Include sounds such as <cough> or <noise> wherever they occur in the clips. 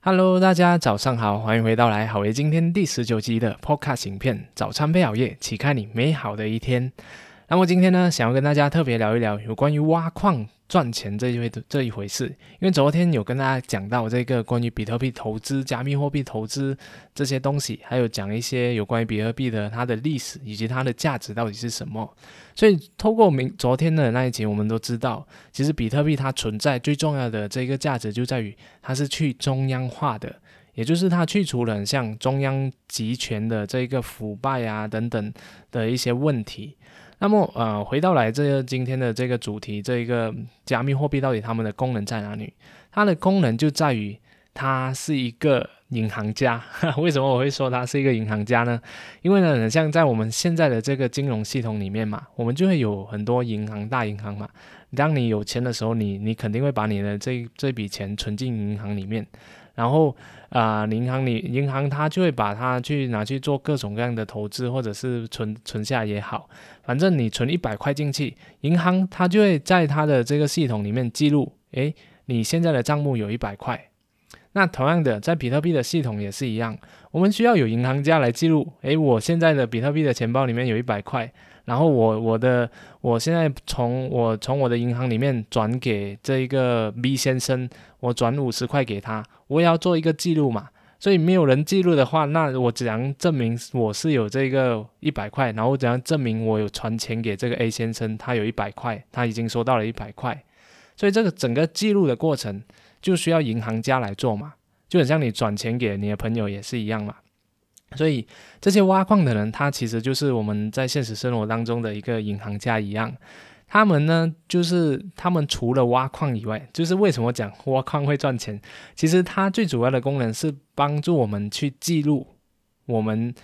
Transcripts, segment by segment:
Hello，大家早上好，欢迎回到来好爷今天第十九集的 Podcast 影片。早餐配好夜，启开你美好的一天。那么今天呢，想要跟大家特别聊一聊有关于挖矿赚钱这一回这一回事。因为昨天有跟大家讲到这个关于比特币投资、加密货币投资这些东西，还有讲一些有关于比特币的它的历史以及它的价值到底是什么。所以透过明昨天的那一集，我们都知道，其实比特币它存在最重要的这个价值就在于它是去中央化的，也就是它去除了像中央集权的这个腐败啊等等的一些问题。那么，呃，回到来这个今天的这个主题，这一个加密货币到底它们的功能在哪里？它的功能就在于它是一个银行家。<laughs> 为什么我会说它是一个银行家呢？因为呢，像在我们现在的这个金融系统里面嘛，我们就会有很多银行、大银行嘛。当你有钱的时候，你你肯定会把你的这这笔钱存进银行里面。然后啊，银行里银行它就会把它去拿去做各种各样的投资，或者是存存下也好，反正你存一百块进去，银行它就会在它的这个系统里面记录，诶，你现在的账目有一百块。那同样的，在比特币的系统也是一样，我们需要有银行家来记录，诶，我现在的比特币的钱包里面有一百块。然后我我的我现在从我从我的银行里面转给这一个 B 先生，我转五十块给他，我也要做一个记录嘛。所以没有人记录的话，那我怎样证明我是有这个一百块？然后怎样证明我有传钱给这个 A 先生，他有一百块，他已经收到了一百块。所以这个整个记录的过程就需要银行家来做嘛，就很像你转钱给你的朋友也是一样嘛。所以这些挖矿的人，他其实就是我们在现实生活当中的一个银行家一样。他们呢，就是他们除了挖矿以外，就是为什么讲挖矿会赚钱？其实它最主要的功能是帮助我们去记录我们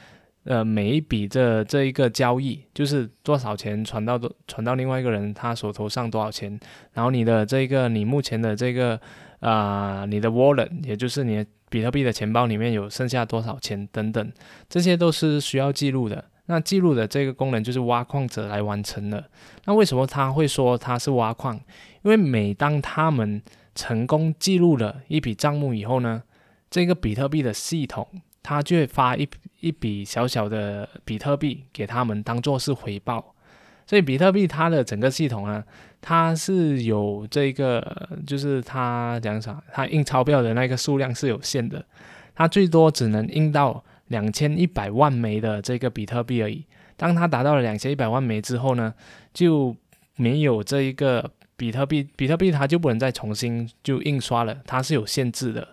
呃每一笔这这一个交易，就是多少钱传到多传到另外一个人他手头上多少钱，然后你的这个你目前的这个啊你的 wallet，也就是你。比特币的钱包里面有剩下多少钱等等，这些都是需要记录的。那记录的这个功能就是挖矿者来完成的。那为什么他会说他是挖矿？因为每当他们成功记录了一笔账目以后呢，这个比特币的系统它就会发一一笔小小的比特币给他们当做是回报。所以比特币它的整个系统呢，它是有这个，就是它讲啥，它印钞票的那个数量是有限的，它最多只能印到两千一百万枚的这个比特币而已。当它达到了两千一百万枚之后呢，就没有这一个比特币，比特币它就不能再重新就印刷了，它是有限制的。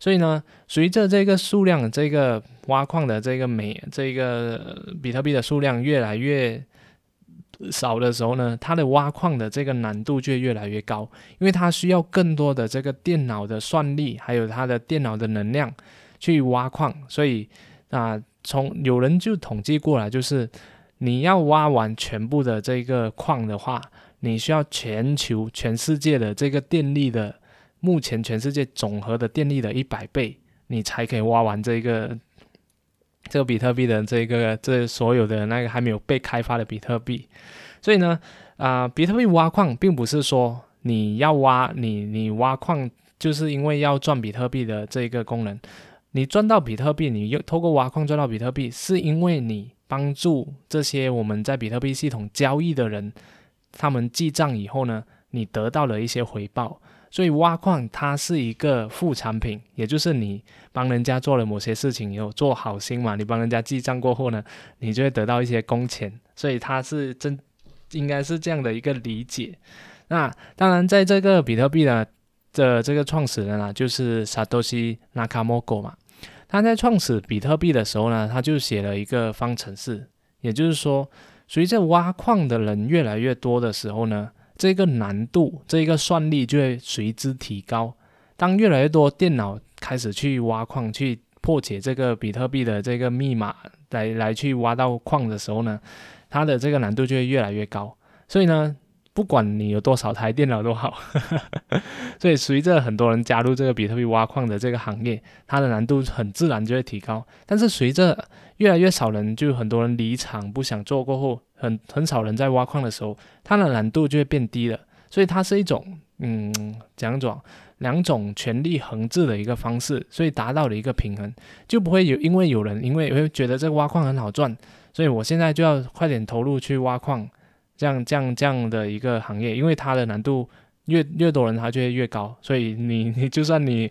所以呢，随着这个数量，这个挖矿的这个煤，这个比特币的数量越来越。少的时候呢，它的挖矿的这个难度就越来越高，因为它需要更多的这个电脑的算力，还有它的电脑的能量去挖矿。所以啊，从有人就统计过来，就是你要挖完全部的这个矿的话，你需要全球全世界的这个电力的目前全世界总和的电力的一百倍，你才可以挖完这个。这个比特币的这个这所有的那个还没有被开发的比特币，所以呢，啊，比特币挖矿并不是说你要挖你你挖矿就是因为要赚比特币的这一个功能，你赚到比特币，你又透过挖矿赚到比特币，是因为你帮助这些我们在比特币系统交易的人，他们记账以后呢，你得到了一些回报。所以挖矿它是一个副产品，也就是你帮人家做了某些事情以后做好心嘛，你帮人家记账过后呢，你就会得到一些工钱。所以它是真应该是这样的一个理解。那当然，在这个比特币的的这个创始人啊，就是 Satoshi Nakamoto 嘛，他在创始比特币的时候呢，他就写了一个方程式，也就是说，随着挖矿的人越来越多的时候呢。这个难度，这个算力就会随之提高。当越来越多电脑开始去挖矿、去破解这个比特币的这个密码，来来去挖到矿的时候呢，它的这个难度就会越来越高。所以呢，不管你有多少台电脑都好，<laughs> 所以随着很多人加入这个比特币挖矿的这个行业，它的难度很自然就会提高。但是随着越来越少人，就很多人离场不想做过后。很很少人在挖矿的时候，它的难度就会变低了，所以它是一种，嗯，讲讲，两种权力横置的一个方式，所以达到了一个平衡，就不会有因为有人因为会觉得这个挖矿很好赚，所以我现在就要快点投入去挖矿，这样这样这样的一个行业，因为它的难度越越多人，它就会越高，所以你你 <laughs> 就算你，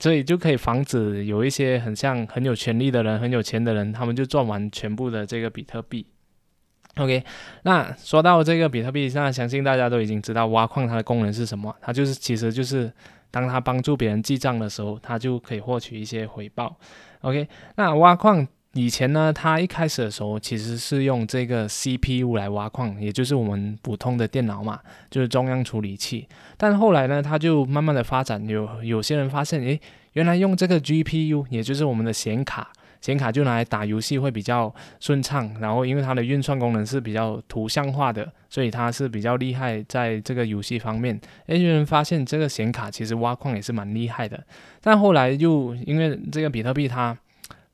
所以就可以防止有一些很像很有权力的人、很有钱的人，他们就赚完全部的这个比特币。OK，那说到这个比特币，那相信大家都已经知道挖矿它的功能是什么，它就是其实就是当它帮助别人记账的时候，它就可以获取一些回报。OK，那挖矿以前呢，它一开始的时候其实是用这个 CPU 来挖矿，也就是我们普通的电脑嘛，就是中央处理器。但后来呢，它就慢慢的发展，有有些人发现，诶，原来用这个 GPU，也就是我们的显卡。显卡就拿来打游戏会比较顺畅，然后因为它的运算功能是比较图像化的，所以它是比较厉害在这个游戏方面。有人发现这个显卡其实挖矿也是蛮厉害的，但后来又因为这个比特币它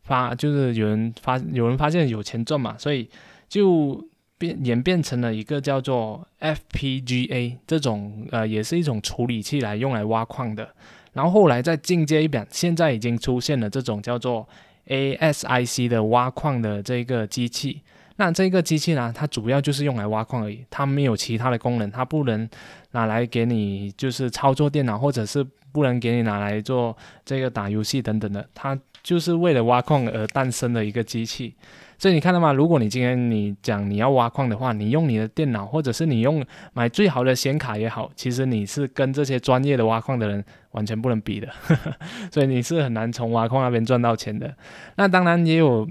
发就是有人发有人发现有钱赚嘛，所以就变演变成了一个叫做 FPGA 这种呃也是一种处理器来用来挖矿的。然后后来再进阶一点，现在已经出现了这种叫做 ASIC 的挖矿的这个机器，那这个机器呢，它主要就是用来挖矿而已，它没有其他的功能，它不能拿来给你就是操作电脑，或者是不能给你拿来做这个打游戏等等的，它就是为了挖矿而诞生的一个机器。所以你看到吗？如果你今天你讲你要挖矿的话，你用你的电脑，或者是你用买最好的显卡也好，其实你是跟这些专业的挖矿的人完全不能比的，<laughs> 所以你是很难从挖矿那边赚到钱的。那当然也有，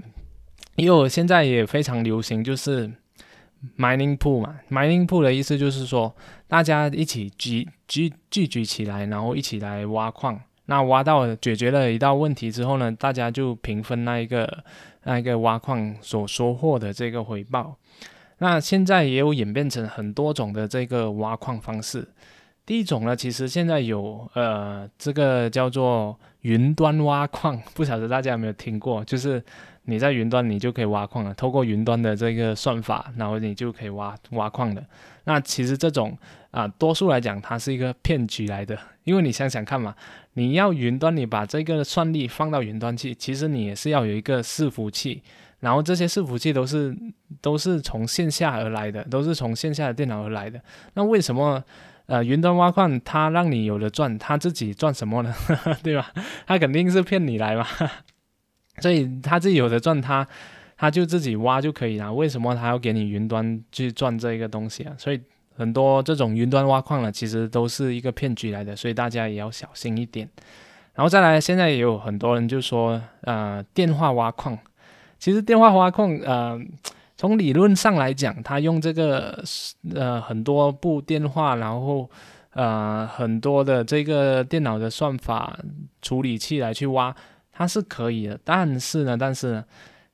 也有现在也非常流行，就是 mining pool 嘛。mining pool 的意思就是说，大家一起聚聚聚集起来，然后一起来挖矿。那挖到解决了一道问题之后呢，大家就平分那一个。那一个挖矿所收获的这个回报，那现在也有演变成很多种的这个挖矿方式。第一种呢，其实现在有呃，这个叫做云端挖矿，<laughs> 不晓得大家有没有听过？就是你在云端，你就可以挖矿了，透过云端的这个算法，然后你就可以挖挖矿的。那其实这种啊，多数来讲，它是一个骗局来的，因为你想想看嘛。你要云端，你把这个算力放到云端去，其实你也是要有一个伺服器，然后这些伺服器都是都是从线下而来的，都是从线下的电脑而来的。那为什么呃云端挖矿它让你有的赚，它自己赚什么呢？<laughs> 对吧？它肯定是骗你来嘛。<laughs> 所以他自己有的赚，他他就自己挖就可以了。为什么他要给你云端去赚这个东西啊？所以。很多这种云端挖矿呢，其实都是一个骗局来的，所以大家也要小心一点。然后再来，现在也有很多人就说，呃，电话挖矿，其实电话挖矿，呃，从理论上来讲，它用这个呃很多部电话，然后呃很多的这个电脑的算法处理器来去挖，它是可以的。但是呢，但是呢。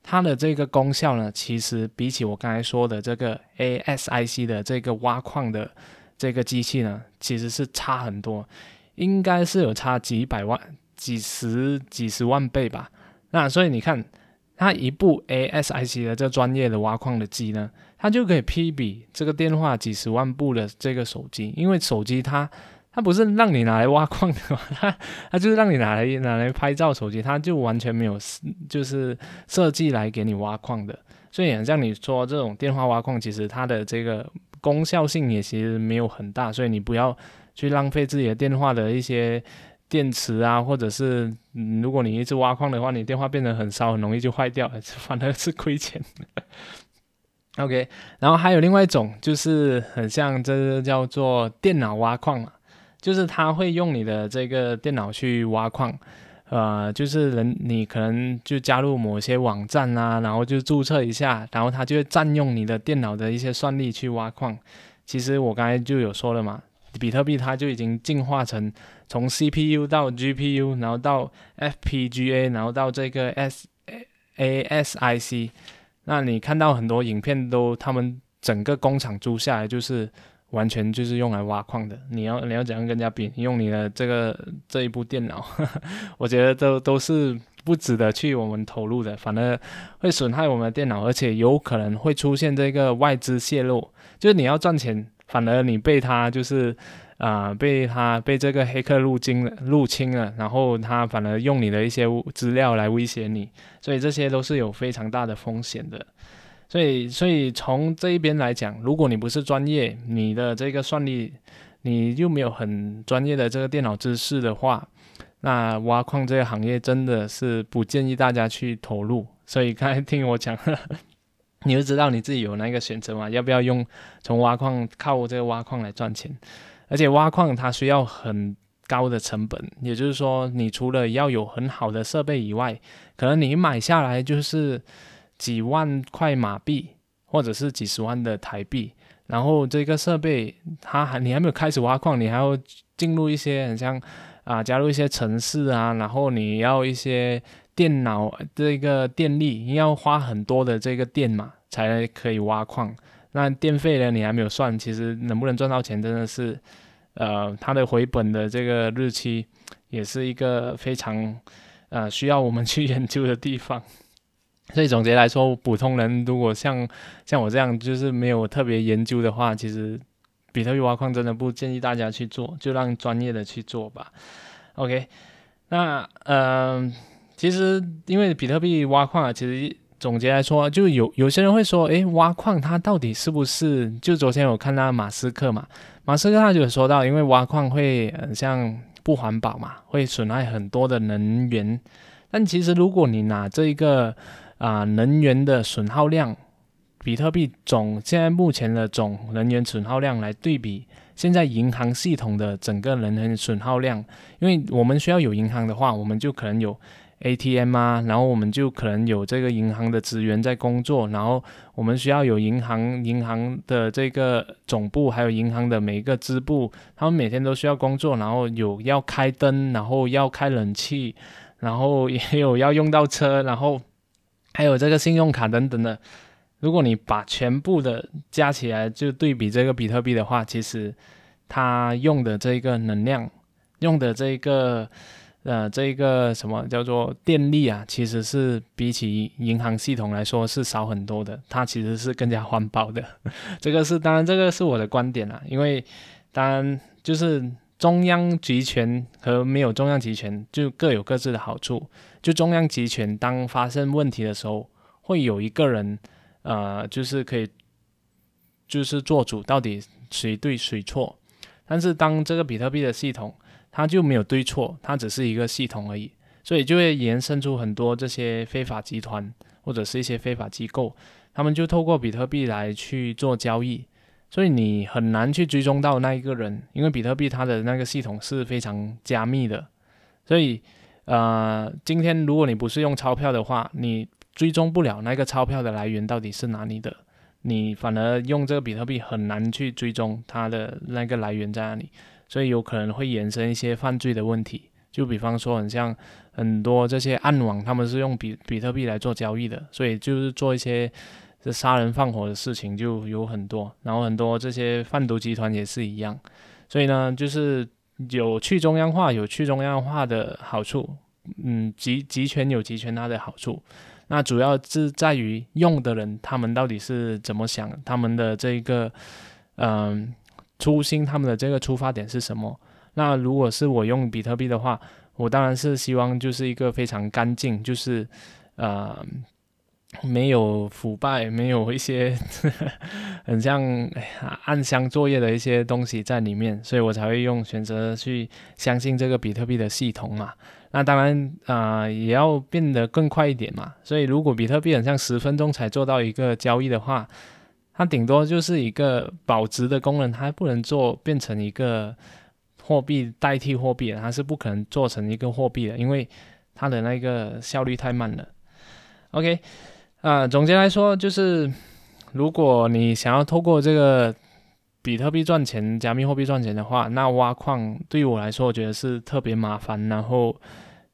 它的这个功效呢，其实比起我刚才说的这个 ASIC 的这个挖矿的这个机器呢，其实是差很多，应该是有差几百万、几十几十万倍吧。那所以你看，它一部 ASIC 的这专业的挖矿的机呢，它就可以媲比这个电话几十万部的这个手机，因为手机它。它不是让你拿来挖矿的，它它就是让你拿来拿来拍照手机，它就完全没有就是设计来给你挖矿的。所以像你说这种电话挖矿，其实它的这个功效性也其实没有很大，所以你不要去浪费自己的电话的一些电池啊，或者是如果你一直挖矿的话，你电话变得很烧，很容易就坏掉，反而是亏钱。<laughs> OK，然后还有另外一种，就是很像这叫做电脑挖矿嘛。就是他会用你的这个电脑去挖矿，呃，就是人你可能就加入某些网站啊，然后就注册一下，然后他就会占用你的电脑的一些算力去挖矿。其实我刚才就有说了嘛，比特币它就已经进化成从 CPU 到 GPU，然后到 FPGA，然后到这个 SASIC。那你看到很多影片都他们整个工厂租下来就是。完全就是用来挖矿的。你要你要怎样跟人家比？用你的这个这一部电脑，<laughs> 我觉得都都是不值得去我们投入的，反而会损害我们的电脑，而且有可能会出现这个外资泄露。就是你要赚钱，反而你被他就是啊，被他被这个黑客入侵了，入侵了，然后他反而用你的一些资料来威胁你，所以这些都是有非常大的风险的。所以，所以从这一边来讲，如果你不是专业，你的这个算力，你又没有很专业的这个电脑知识的话，那挖矿这个行业真的是不建议大家去投入。所以刚才听我讲，你就知道你自己有那个选择嘛，要不要用从挖矿靠这个挖矿来赚钱？而且挖矿它需要很高的成本，也就是说，你除了要有很好的设备以外，可能你买下来就是几万块马币，或者是几十万的台币。然后这个设备，它还你还没有开始挖矿，你还要进入一些很像啊，加入一些城市啊，然后你要一些电脑这个电力，你要花很多的这个电嘛，才可以挖矿。那电费呢？你还没有算，其实能不能赚到钱，真的是，呃，它的回本的这个日期，也是一个非常，呃，需要我们去研究的地方。所以总结来说，普通人如果像像我这样，就是没有特别研究的话，其实比特币挖矿真的不建议大家去做，就让专业的去做吧。OK，那呃，其实因为比特币挖矿啊，其实。总结来说，就有有些人会说，诶，挖矿它到底是不是？就昨天我看到马斯克嘛，马斯克他就有说到，因为挖矿会很像不环保嘛，会损害很多的能源。但其实如果你拿这一个啊能源的损耗量，比特币总现在目前的总能源损耗量来对比，现在银行系统的整个能源损耗量，因为我们需要有银行的话，我们就可能有。ATM 啊，然后我们就可能有这个银行的职员在工作，然后我们需要有银行银行的这个总部，还有银行的每一个支部，他们每天都需要工作，然后有要开灯，然后要开冷气，然后也有要用到车，然后还有这个信用卡等等的。如果你把全部的加起来，就对比这个比特币的话，其实它用的这个能量，用的这个。呃，这个什么叫做电力啊？其实是比起银行系统来说是少很多的，它其实是更加环保的。<laughs> 这个是当然，这个是我的观点啦。因为当然就是中央集权和没有中央集权就各有各自的好处。就中央集权，当发生问题的时候，会有一个人，呃，就是可以就是做主，到底谁对谁错。但是当这个比特币的系统，它就没有对错，它只是一个系统而已，所以就会延伸出很多这些非法集团或者是一些非法机构，他们就透过比特币来去做交易，所以你很难去追踪到那一个人，因为比特币它的那个系统是非常加密的，所以呃，今天如果你不是用钞票的话，你追踪不了那个钞票的来源到底是哪里的，你反而用这个比特币很难去追踪它的那个来源在哪里。所以有可能会衍生一些犯罪的问题，就比方说，很像很多这些暗网，他们是用比比特币来做交易的，所以就是做一些这杀人放火的事情就有很多，然后很多这些贩毒集团也是一样，所以呢，就是有去中央化有去中央化的好处，嗯，集集权有集权它的好处，那主要是在于用的人他们到底是怎么想，他们的这个，嗯。初心，他们的这个出发点是什么？那如果是我用比特币的话，我当然是希望就是一个非常干净，就是呃没有腐败，没有一些很像暗箱作业的一些东西在里面，所以我才会用选择去相信这个比特币的系统嘛。那当然啊，也要变得更快一点嘛。所以如果比特币很像十分钟才做到一个交易的话，它顶多就是一个保值的功能，它不能做变成一个货币代替货币的，它是不可能做成一个货币的，因为它的那个效率太慢了。OK，啊，总结来说就是，如果你想要透过这个比特币赚钱、加密货币赚钱的话，那挖矿对于我来说，我觉得是特别麻烦，然后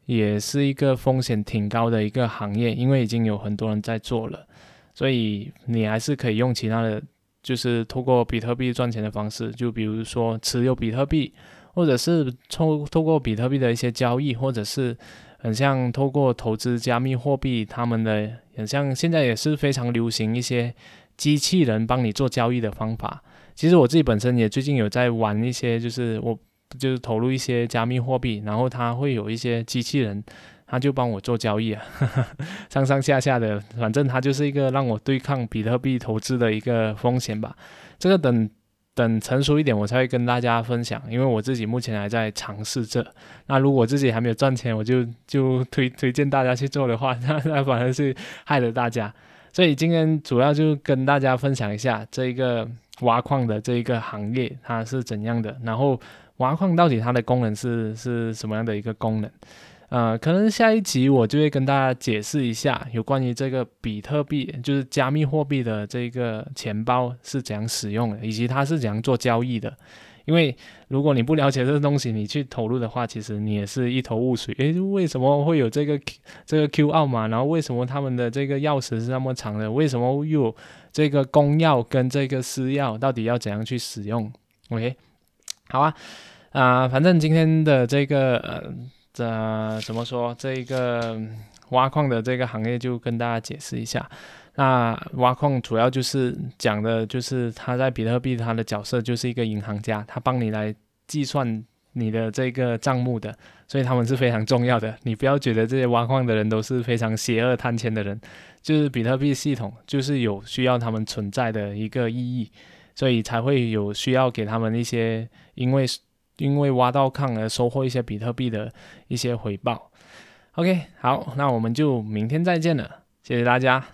也是一个风险挺高的一个行业，因为已经有很多人在做了。所以你还是可以用其他的，就是透过比特币赚钱的方式，就比如说持有比特币，或者是透透过比特币的一些交易，或者是很像透过投资加密货币，他们的很像现在也是非常流行一些机器人帮你做交易的方法，其实我自己本身也最近有在玩一些，就是我就是投入一些加密货币，然后它会有一些机器人，他就帮我做交易啊，<laughs> 上上下下的，反正它就是一个让我对抗比特币投资的一个风险吧。这个等。等成熟一点，我才会跟大家分享。因为我自己目前还在尝试着。那如果自己还没有赚钱，我就就推推荐大家去做的话，那那反而是害了大家。所以今天主要就跟大家分享一下这一个挖矿的这一个行业它是怎样的，然后挖矿到底它的功能是是什么样的一个功能。呃，可能下一集我就会跟大家解释一下有关于这个比特币，就是加密货币的这个钱包是怎样使用的，以及它是怎样做交易的。因为如果你不了解这个东西，你去投入的话，其实你也是一头雾水。诶，为什么会有这个这个 Q 号码？然后为什么他们的这个钥匙是那么长的？为什么又有这个公钥跟这个私钥？到底要怎样去使用？OK，好啊，啊，反正今天的这个呃。这怎么说？这一个挖矿的这个行业就跟大家解释一下。那挖矿主要就是讲的，就是他在比特币他的角色就是一个银行家，他帮你来计算你的这个账目的，所以他们是非常重要的。你不要觉得这些挖矿的人都是非常邪恶贪钱的人，就是比特币系统就是有需要他们存在的一个意义，所以才会有需要给他们一些，因为。因为挖到矿而收获一些比特币的一些回报。OK，好，那我们就明天再见了，谢谢大家。